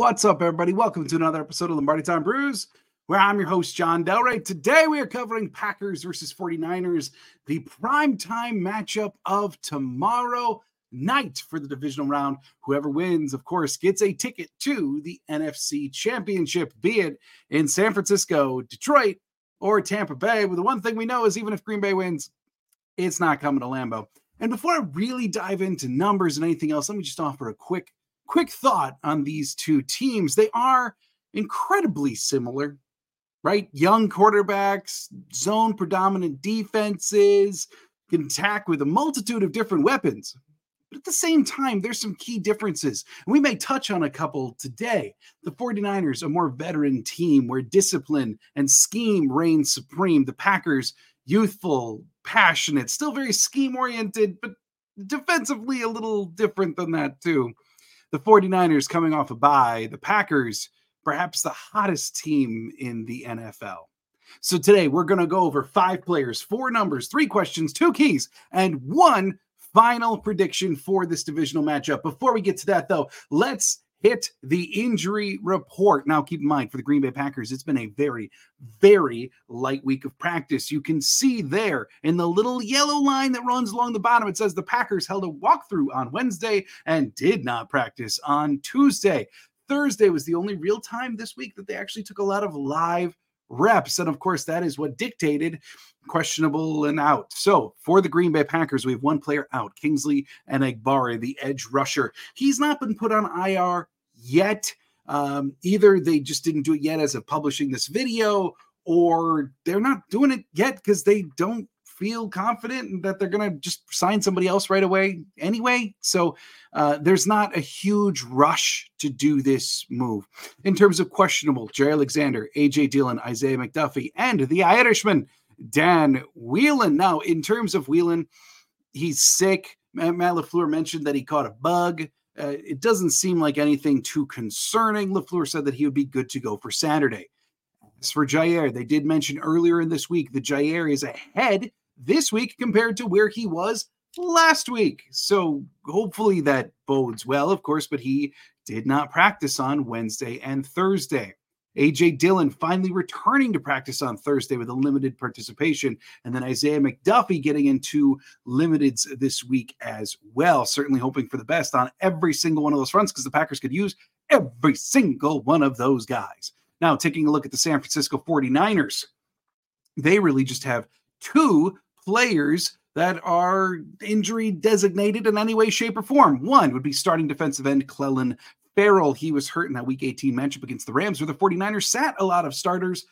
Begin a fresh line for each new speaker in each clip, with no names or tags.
What's up, everybody? Welcome to another episode of Lombardi Time Brews, where I'm your host, Jon Delray. Today, we are covering Packers versus 49ers, the prime time matchup of tomorrow night for the divisional round. Whoever wins, of course, gets a ticket to the NFC Championship, be it in San Francisco, Detroit, or Tampa Bay. But the one thing we know is even if Green Bay wins, it's not coming to Lambeau. And before I really dive into numbers and anything else, let me just offer a quick quick thought on these two teams. They are incredibly similar, right? Young quarterbacks, zone predominant defenses, can attack with a multitude of different weapons. But at the same time, there's some key differences. And we may touch on a couple today. The 49ers, a more veteran team where discipline and scheme reign supreme. The Packers, youthful, passionate, still very scheme oriented, but defensively a little different than that, too the 49ers coming off a bye, the Packers, perhaps the hottest team in the NFL. So today we're going to go over five players, four numbers, three questions, two keys, and one final prediction for this divisional matchup. Before we get to that, though, let's hit the injury report. Now, keep in mind for the Green Bay Packers, it's been a very, very light week of practice. You can see there in the little yellow line that runs along the bottom, it says the Packers held a walkthrough on Wednesday and did not practice on Tuesday. Thursday was the only real time this week that they actually took a lot of live reps. And of course, that is what dictated questionable and out. So for the Green Bay Packers, we have one player out, Kingsley Enagbare, the edge rusher. He's not been put on IR yet. Um, either they just didn't do it yet as of publishing this video, or they're not doing it yet because they don't feel confident that they're going to just sign somebody else right away anyway. So uh, there's not a huge rush to do this move. In terms of questionable, Jaire Alexander, AJ Dillon, Isaiah McDuffie, and the Irishman, Dan Whelan. Now, in terms of Whelan, he's sick. Matt LaFleur mentioned that he caught a bug. Uh, it doesn't seem like anything too concerning. LaFleur said that he would be good to go for Saturday. As for Jaire, they did mention earlier in this week that Jaire is ahead this week compared to where he was last week. So hopefully that bodes well, of course, but he did not practice on Wednesday and Thursday. AJ Dillon finally returning to practice on Thursday with a limited participation. And then Isaiah McDuffie getting into limiteds this week as well. Certainly hoping for the best on every single one of those fronts because the Packers could use every single one of those guys. Now, taking a look at the San Francisco 49ers, they really just have two players that are injury designated in any way, shape, or form. One would be starting defensive end Clelin Ferrell. He was hurt in that week 18 matchup against the Rams, where the 49ers sat a lot of starters.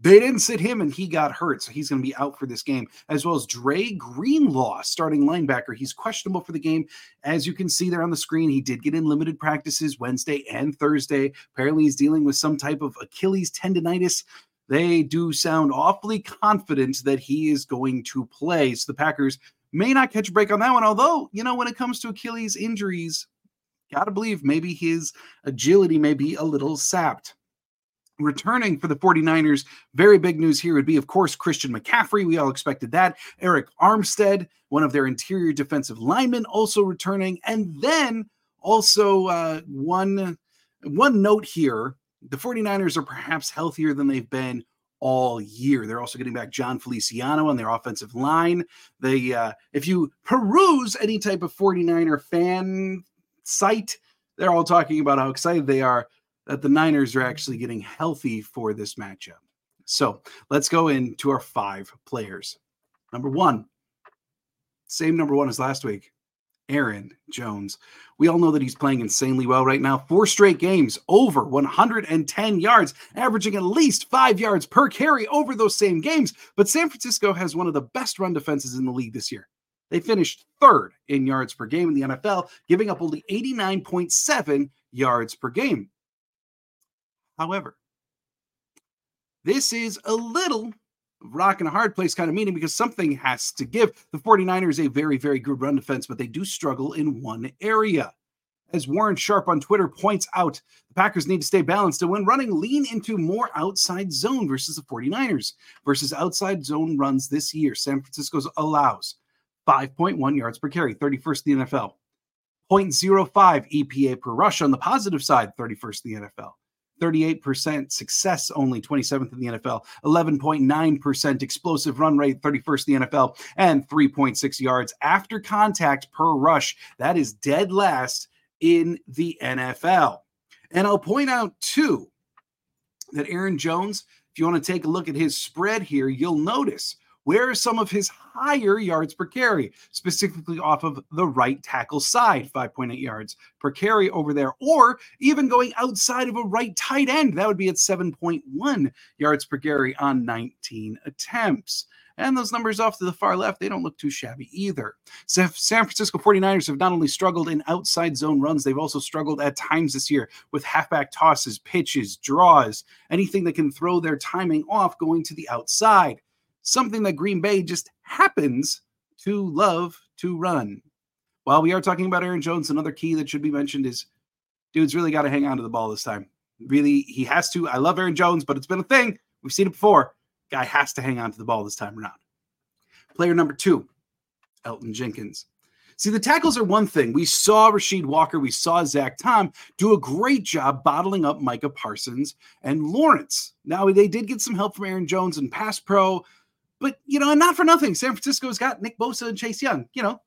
They didn't sit him and he got hurt. So he's going to be out for this game, as well as Dre Greenlaw, starting linebacker. He's questionable for the game. As you can see there on the screen, he did get in limited practices Wednesday and Thursday. Apparently, he's dealing with some type of Achilles tendonitis they do sound awfully confident that he is going to play. So the Packers may not catch a break on that one. Although, you know, when it comes to Achilles injuries, got to believe maybe his agility may be a little sapped. Returning for the 49ers, very big news here would be, of course, Christian McCaffrey. We all expected that. Arik Armstead, one of their interior defensive linemen, also returning. And then also uh, one, one note here the 49ers are perhaps healthier than they've been all year. They're also getting back Jon Feliciano on their offensive line. They, uh, if you peruse any type of 49er fan site, they're all talking about how excited they are that the Niners are actually getting healthy for this matchup. So let's go into our five players. Number one, same number one as last week. Aaron Jones. We all know that he's playing insanely well right now. Four straight games over 110 yards, averaging at least five yards per carry over those same games. But San Francisco has one of the best run defenses in the league this year. They finished third in yards per game in the NFL, giving up only 89.7 yards per game. However, this is a little rock and a hard place kind of meeting because something has to give. The 49ers a very, very good run defense, but they do struggle in one area. As Warren Sharp on Twitter points out, the Packers need to stay balanced and when running, lean into more outside zone versus the 49ers. Versus outside zone runs this year, San Francisco's allows 5.1 yards per carry, 31st in the NFL. 0.05 EPA per rush on the positive side, 31st in the NFL. 38% success only, 27th in the NFL, 11.9% explosive run rate, 31st in the NFL, and 3.6 yards after contact per rush. That is dead last in the NFL. And I'll point out, too, that Aaron Jones, if you want to take a look at his spread here, you'll notice where are some of his higher yards per carry, specifically off of the right tackle side, 5.8 yards per carry over there, or even going outside of a right tight end. That would be at 7.1 yards per carry on 19 attempts. And those numbers off to the far left, they don't look too shabby either. San Francisco 49ers have not only struggled in outside zone runs, they've also struggled at times this year with halfback tosses, pitches, draws, anything that can throw their timing off going to the outside something that Green Bay just happens to love to run. While we are talking about Aaron Jones, another key that should be mentioned is dude's really got to hang on to the ball this time. Really, he has to. I love Aaron Jones, but it's been a thing. We've seen it before. Guy has to hang on to the ball this time around. Player number two, Elgton Jenkins. See, the tackles are one thing. We saw Rasheed Walker, we saw Zach Tom do a great job bottling up Micah Parsons and Lawrence. Now, they did get some help from Aaron Jones and pass pro, but, you know, and not for nothing, San Francisco's got Nick Bosa and Chase Young, you know,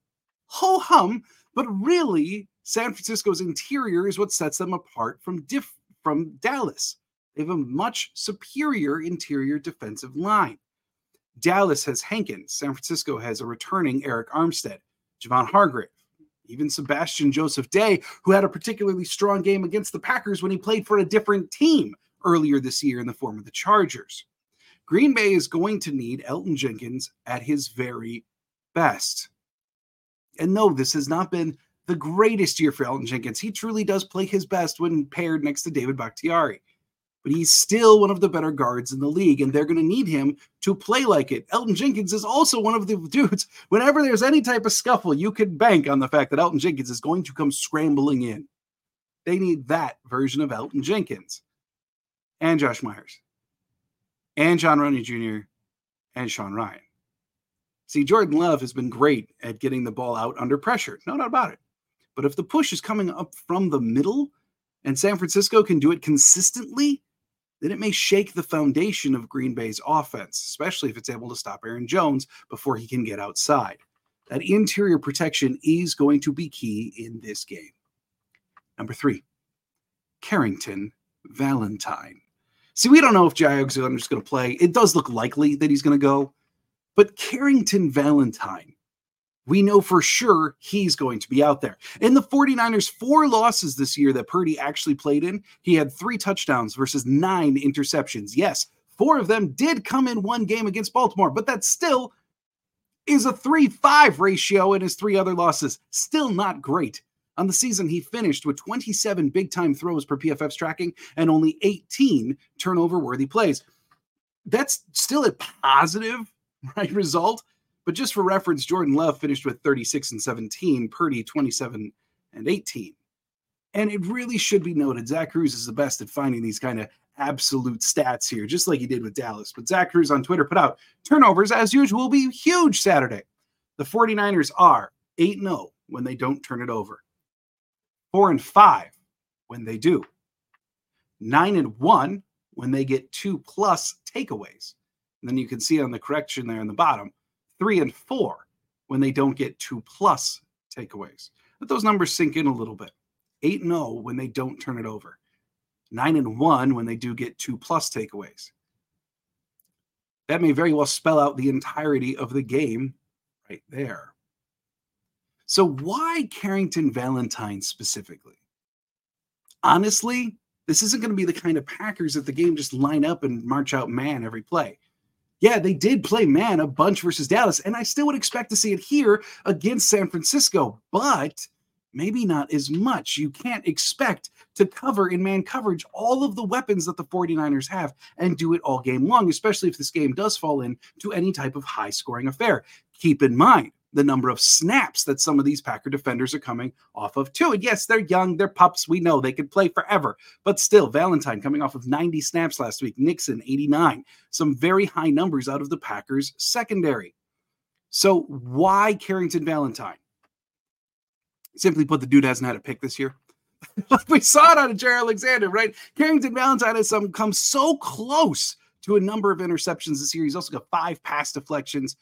ho hum. But really, San Francisco's interior is what sets them apart from diff- from Dallas. They have a much superior interior defensive line. Dallas has Hankins. San Francisco has a returning Arik Armstead, Javon Hargrave, even Sebastian Joseph Day, who had a particularly strong game against the Packers when he played for a different team earlier this year in the form of the Chargers. Green Bay is going to need Elgton Jenkins at his very best. And no, this has not been the greatest year for Elgton Jenkins. He truly does play his best when paired next to David Bakhtiari. But he's still one of the better guards in the league, and they're going to need him to play like it. Elgton Jenkins is also one of the dudes, whenever there's any type of scuffle, you could bank on the fact that Elgton Jenkins is going to come scrambling in. They need that version of Elton Jenkins and Josh Myers and Jon Runyan Jr. and Sean Rhyan. See, Jordan Love has been great at getting the ball out under pressure, no doubt about it. But if the push is coming up from the middle and San Francisco can do it consistently, then it may shake the foundation of Green Bay's offense, especially if it's able to stop Aaron Jones before he can get outside. That interior protection is going to be key in this game. Number three, Carrington Valentine. See, we don't know if Jai Alexander is going to play. It does look likely that he's going to go, but Carrington Valentine, we know for sure he's going to be out there. In the 49ers' four losses this year that Purdy actually played in, he had three touchdowns versus nine interceptions. Yes, four of them did come in one game against Baltimore, but that still is a 3 5 ratio in his three other losses. Still not great. On the season, he finished with 27 big time throws per PFF's tracking and only 18 turnover worthy plays. That's still a positive right result. But just for reference, Jordan Love finished with 36 and 17, Purdy 27 and 18. And it really should be noted Zach Kruse is the best at finding these kind of absolute stats here, just like he did with Dallas. But Zach Kruse on Twitter put out turnovers, as usual, will be huge Saturday. The 49ers are 8 0 when they don't turn it over four and five when they do, nine and one when they get two plus takeaways. And then you can see on the correction there in the bottom, three and four when they don't get two plus takeaways. Let those numbers sink in a little bit. Eight and zero oh when they don't turn it over. Nine and one when they do get two plus takeaways. That may very well spell out the entirety of the game right there. So, why Carrington Valentine specifically? Honestly, this isn't going to be the kind of Packers that the game just line up and march out man every play. Yeah, they did play man a bunch versus Dallas, and I still would expect to see it here against San Francisco, but maybe not as much. You can't expect to cover in man coverage all of the weapons that the 49ers have and do it all game long, especially if this game does fall into any type of high scoring affair. Keep in mind, the number of snaps that some of these Packer defenders are coming off of too. And yes, they're young, they're pups. We know they could play forever, but still, Valentine coming off of 90 snaps last week, Nixon 89, some very high numbers out of the Packers secondary. So why Carrington Valentine? Simply put, the dude hasn't had a pick this year. like we saw it out of Jaire Alexander, right? Carrington Valentine has some come so close to a number of interceptions this year. He's also got five pass deflections.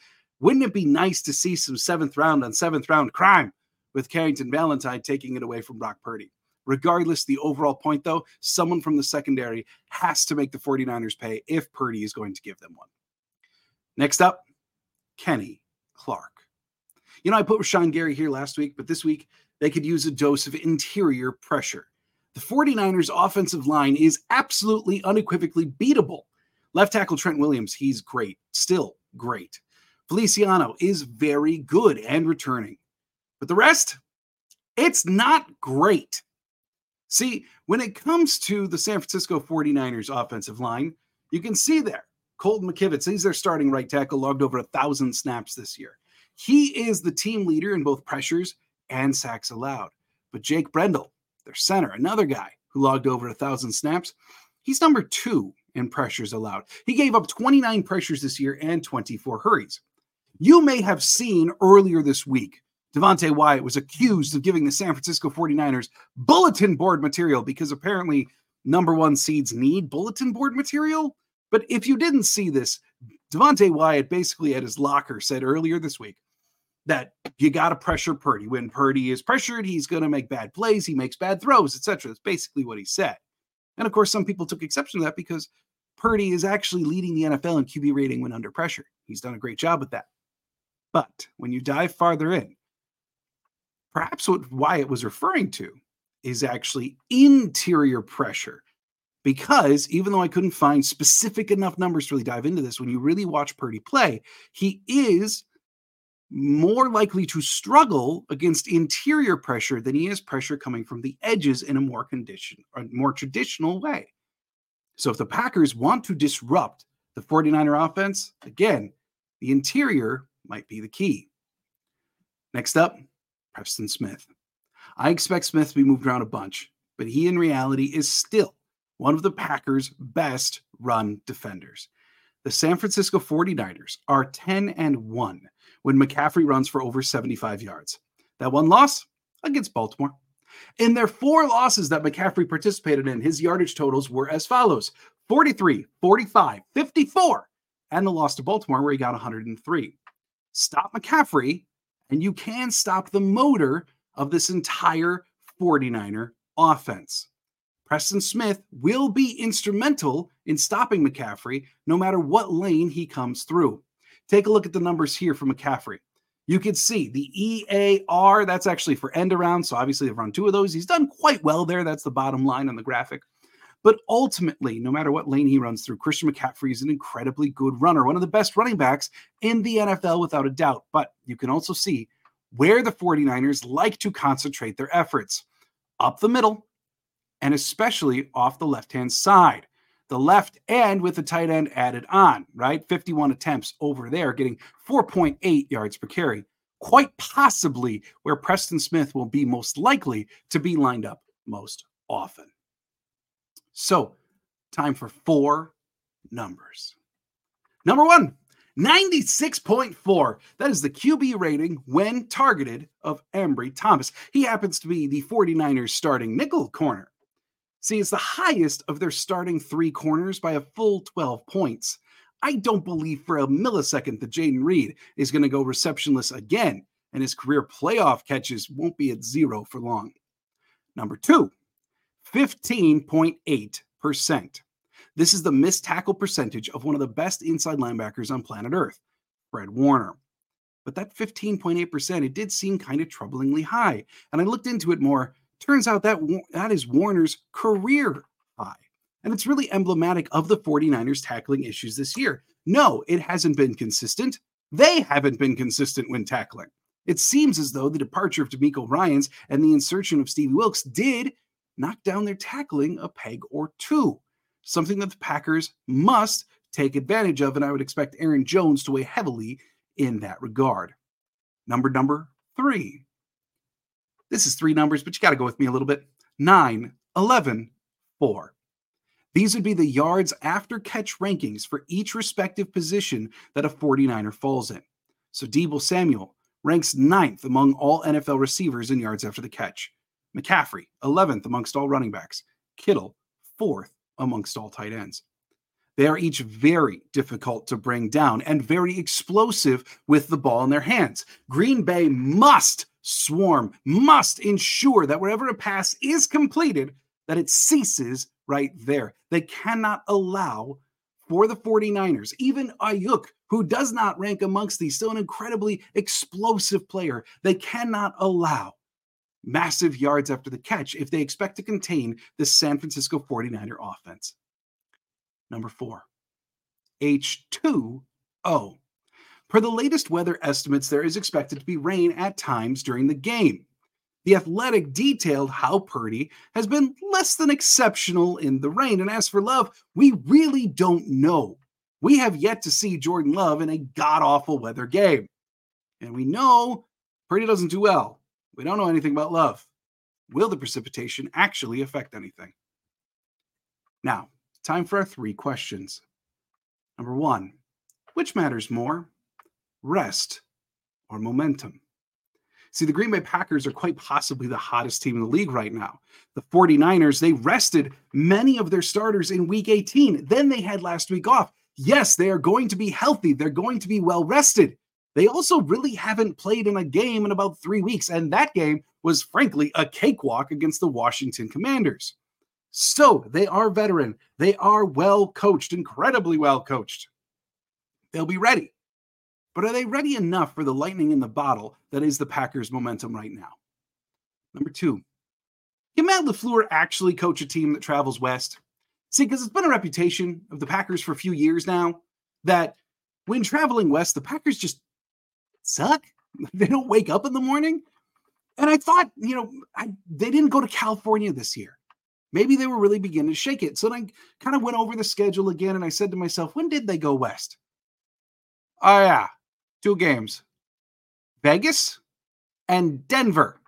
Wouldn't it be nice to see some seventh round on seventh round crime with Carrington Valentine taking it away from Brock Purdy? Regardless, the overall point, though, someone from the secondary has to make the 49ers pay if Purdy is going to give them one. Next up, Kenny Clark. You know, I put Rashan Gary here last week, but this week they could use a dose of interior pressure. The 49ers offensive line is absolutely unequivocally beatable. Left tackle Trent Williams, he's great, still great. Feliciano is very good and returning. But the rest, it's not great. See, when it comes to the San Francisco 49ers offensive line, you can see there Colton McKivitz, he's their starting right tackle, logged over a thousand snaps this year. He is the team leader in both pressures and sacks allowed. But Jake Brendel, their center, another guy who logged over a thousand snaps, he's number two in pressures allowed. He gave up 29 pressures this year and 24 hurries. You may have seen earlier this week Devonte Wyatt was accused of giving the San Francisco 49ers bulletin board material because apparently number one seeds need bulletin board material. But if you didn't see this, Devonte Wyatt basically at his locker said earlier this week that you got to pressure Purdy. When Purdy is pressured, he's going to make bad plays, he makes bad throws, etc. That's basically what he said. And of course, some people took exception to that because Purdy is actually leading the NFL in QB rating when under pressure. He's done a great job with that. But when you dive farther in, Perhaps what Wyatt was referring to is actually interior pressure. Because even though I couldn't find specific enough numbers to really dive into this, when you really watch Purdy play, he is more likely to struggle against interior pressure than he is pressure coming from the edges in a more condition or more traditional way. So if the Packers want to disrupt the 49er offense, again, the interior might be the key. Next up, Preston Smith. I expect Smith to be moved around a bunch, but he in reality is still one of the Packers' best run defenders. The San Francisco 49ers are 10 and 1 when McCaffrey runs for over 75 yards. That one loss against Baltimore. In their four losses that McCaffrey participated in, his yardage totals were as follows 43, 45, 54, and the loss to Baltimore, where he got 103. Stop McCaffrey, and you can stop the motor of this entire 49er offense. Preston Smith will be instrumental in stopping McCaffrey no matter what lane he comes through. Take a look at the numbers here for McCaffrey. You can see the EAR, that's actually for end around. So obviously, they've run two of those. He's done quite well there. That's the bottom line on the graphic. But ultimately, no matter what lane he runs through, Christian McCaffrey is an incredibly good runner, one of the best running backs in the NFL without a doubt. But you can also see where the 49ers like to concentrate their efforts up the middle and especially off the left hand side. The left end with the tight end added on, right? 51 attempts over there, getting 4.8 yards per carry. Quite possibly where Preston Smith will be most likely to be lined up most often. So, time for four numbers. Number one, 96.4. That is the QB rating when targeted of Ambry Thomas. He happens to be the 49ers starting nickel corner. See, it's the highest of their starting three corners by a full 12 points. I don't believe for a millisecond that Jayden Reed is going to go receptionless again, and his career playoff catches won't be at zero for long. Number two, 15.8%. This is the missed tackle percentage of one of the best inside linebackers on planet Earth, Fred Warner. But that 15.8%, it did seem kind of troublingly high. And I looked into it more. Turns out that that is Warner's career high. And it's really emblematic of the 49ers tackling issues this year. No, it hasn't been consistent. They haven't been consistent when tackling. It seems as though the departure of DeMeco Ryans and the insertion of Stevie Wilks did knock down their tackling a peg or two, something that the Packers must take advantage of. And I would expect Aaron Jones to weigh heavily in that regard. Number number three. This is three numbers, but you got to go with me a little bit. 9, 11, 4. These would be the yards after catch rankings for each respective position that a 49er falls in. So Deebo Samuel ranks ninth among all NFL receivers in yards after the catch. McCaffrey, 11th amongst all running backs. Kittle, fourth amongst all tight ends. They are each very difficult to bring down and very explosive with the ball in their hands. Green Bay must swarm, must ensure that wherever a pass is completed, that it ceases right there. They cannot allow for the 49ers, even Aiyuk, who does not rank amongst these, still an incredibly explosive player, they cannot allow massive yards after the catch if they expect to contain the San Francisco 49er offense. Number four, H2O. Per the latest weather estimates, there is expected to be rain at times during the game. The Athletic detailed how Purdy has been less than exceptional in the rain. And as for Love, we really don't know. We have yet to see Jordan Love in a god awful weather game. And we know Purdy doesn't do well. We don't know anything about Love. Will the precipitation actually affect anything? Now, time for our three questions. Number one, which matters more, rest or momentum? See, the Green Bay Packers are quite possibly the hottest team in the league right now. The 49ers, they rested many of their starters in week 18. Then they had last week off. Yes, they are going to be healthy. They're going to be well rested. They also really haven't played in a game in about three weeks. And that game was, frankly, a cakewalk against the Washington Commanders. So they are veteran. They are well coached, incredibly well coached. They'll be ready. But are they ready enough for the lightning in the bottle that is the Packers' momentum right now? Number two, can Matt LaFleur actually coach a team that travels west? See, because it's been a reputation of the Packers for a few years now that when traveling west, the Packers just suck. They don't wake up in the morning. And I thought, you know, I, they didn't go to California this year. Maybe they were really beginning to shake it. So then I kind of went over the schedule again and I said to myself, when did they go west? Oh, yeah, two games Vegas and Denver.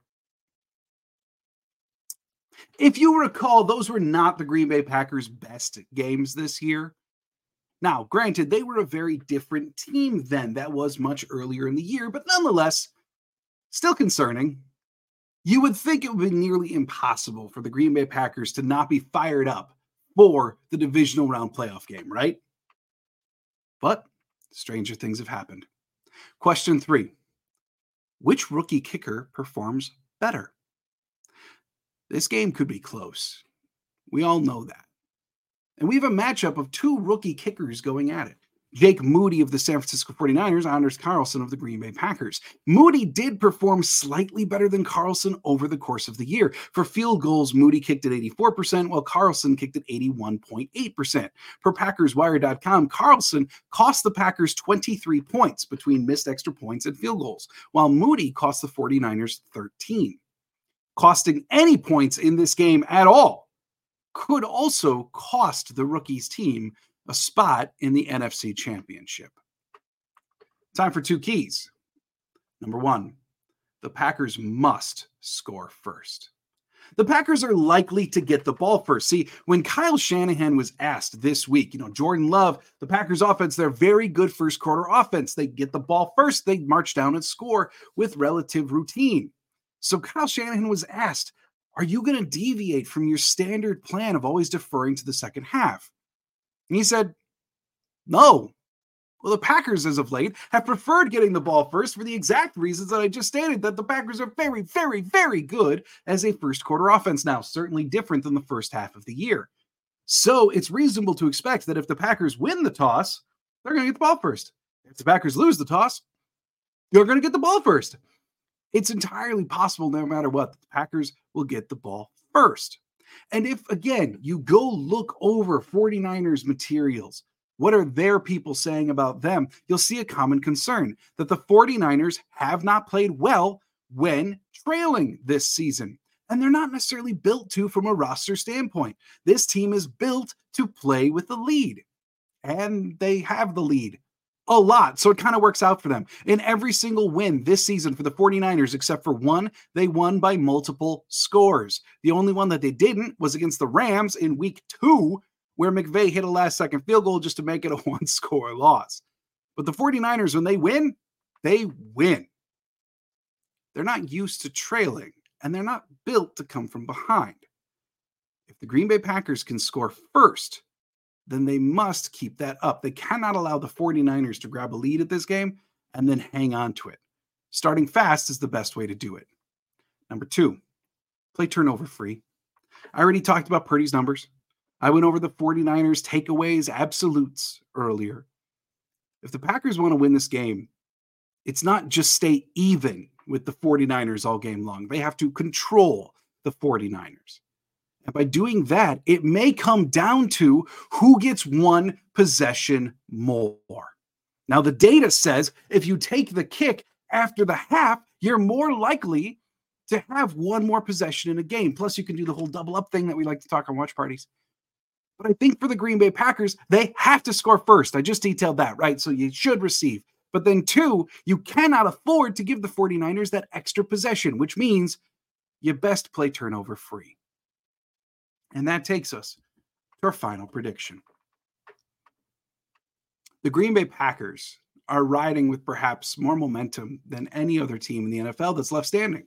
If you recall, those were not the Green Bay Packers' best games this year. Now, granted, they were a very different team then. That was much earlier in the year, but nonetheless, still concerning. You would think it would be nearly impossible for the Green Bay Packers to not be fired up for the divisional round playoff game, right? But stranger things have happened. Question three Which rookie kicker performs better? This game could be close. We all know that. And we have a matchup of two rookie kickers going at it. Jake Moody of the San Francisco 49ers, Anders Carlson of the Green Bay Packers. Moody did perform slightly better than Carlson over the course of the year. For field goals, Moody kicked at 84%, while Carlson kicked at 81.8%. Per PackersWire.com, Carlson cost the Packers 23 points between missed extra points and field goals, while Moody cost the 49ers 13. Costing any points in this game at all could also cost the rookie's team a spot in the NFC Championship. Time for two keys. Number one, the Packers must score first. The Packers are likely to get the ball first. See, when Kyle Shanahan was asked this week, you know, Jordan Love, the Packers offense, they're very good first quarter offense. They get the ball first, they march down and score with relative routine. So Kyle Shanahan was asked, Are you going to deviate from your standard plan of always deferring to the second half? And he said, no. Well, the Packers, as of late, have preferred getting the ball first for the exact reasons that I just stated that the Packers are very, very, very good as a first quarter offense now, certainly different than the first half of the year. So it's reasonable to expect that if the Packers win the toss, they're going to get the ball first. If the Packers lose the toss, you're going to get the ball first. It's entirely possible, no matter what, the Packers will get the ball first. And if, again, you go look over 49ers materials, what are their people saying about them? You'll see a common concern that the 49ers have not played well when trailing this season. And they're not necessarily built to from a roster standpoint. This team is built to play with the lead, and they have the lead a lot. So it kind of works out for them. In every single win this season for the 49ers, except for one, they won by multiple scores. The only one that they didn't was against the Rams in week two, where McVay hit a last second field goal just to make it a one score loss. But the 49ers, when they win, they win. they're not used to trailing and they're not built to come from behind. If the Green Bay Packers can score first, then they must keep that up. They cannot allow the 49ers to grab a lead at this game and then hang on to it. Starting fast is the best way to do it. Number two, play turnover free. I already talked about Purdy's numbers. I went over the 49ers takeaways, absolutes earlier. If the Packers want to win this game, it's not just stay even with the 49ers all game long. They have to control the 49ers. And by doing that, it may come down to who gets one possession more. Now, the data says if you take the kick after the half, you're more likely to have one more possession in a game. Plus, you can do the whole double up thing that we like to talk on watch parties. But I think for the Green Bay Packers, they have to score first. I just detailed that, right? So you should receive. But then, two, you cannot afford to give the 49ers that extra possession, which means you best play turnover free. And that takes us to our final prediction. The Green Bay Packers are riding with perhaps more momentum than any other team in the NFL that's left standing.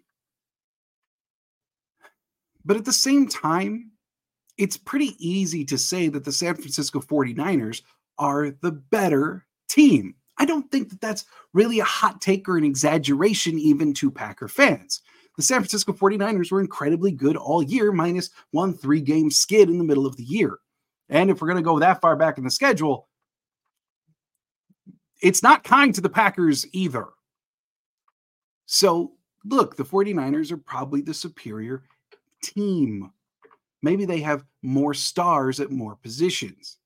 But at the same time, it's pretty easy to say that the San Francisco 49ers are the better team. I don't think that that's really a hot take or an exaggeration, even to Packer fans. The San Francisco 49ers were incredibly good all year, minus one three game skid in the middle of the year. And if we're going to go that far back in the schedule, it's not kind to the Packers either. So, look, the 49ers are probably the superior team. Maybe they have more stars at more positions.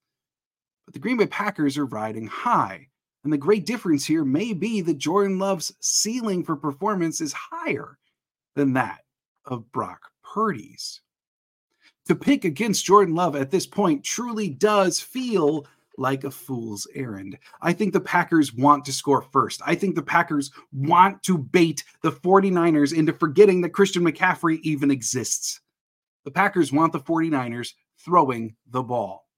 But the Green Bay Packers are riding high. And the great difference here may be that Jordan Love's ceiling for performance is higher than that of Brock Purdy's. To pick against Jordan Love at this point truly does feel like a fool's errand. I think the Packers want to score first. I think the Packers want to bait the 49ers into forgetting that Christian McCaffrey even exists. The Packers want the 49ers throwing the ball.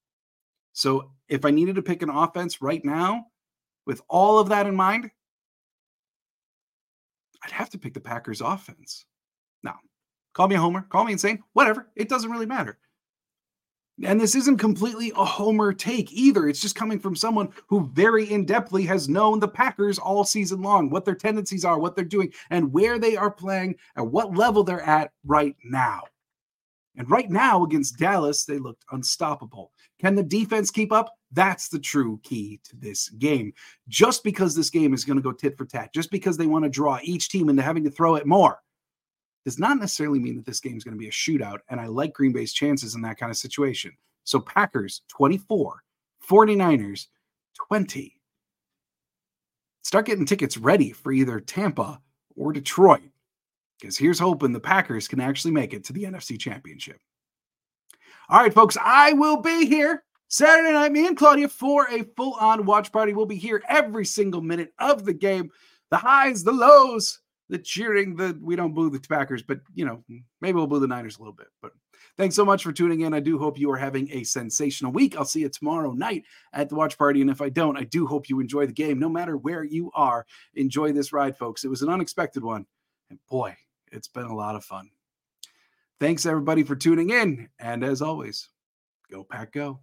So if I needed to pick an offense right now, with all of that in mind, I'd have to pick the Packers offense. Now, call me a homer, call me insane, whatever. It doesn't really matter. And this isn't completely a homer take either. It's just coming from someone who very in depthly has known the Packers all season long, what their tendencies are, what they're doing, and where they are playing, and what level they're at right now. And right now against Dallas, they looked unstoppable. Can the defense keep up? That's the true key to this game. Just because this game is going to go tit for tat, just because they want to draw each team into having to throw it more, does not necessarily mean that this game is going to be a shootout. And I like Green Bay's chances in that kind of situation. So Packers 24, 49ers 20. Start getting tickets ready for either Tampa or Detroit. Because here's hoping the Packers can actually make it to the NFC Championship. All right, folks, I will be here Saturday night. Me and Claudia for a full on watch party. We'll be here every single minute of the game. The highs, the lows, the cheering, the we don't boo the Packers, but you know, maybe we'll boo the Niners a little bit. But thanks so much for tuning in. I do hope you are having a sensational week. I'll see you tomorrow night at the watch party. And if I don't, I do hope you enjoy the game, no matter where you are. Enjoy this ride, folks. It was an unexpected one. And boy, it's been a lot of fun. Thanks everybody for tuning in. And as always, go pack go.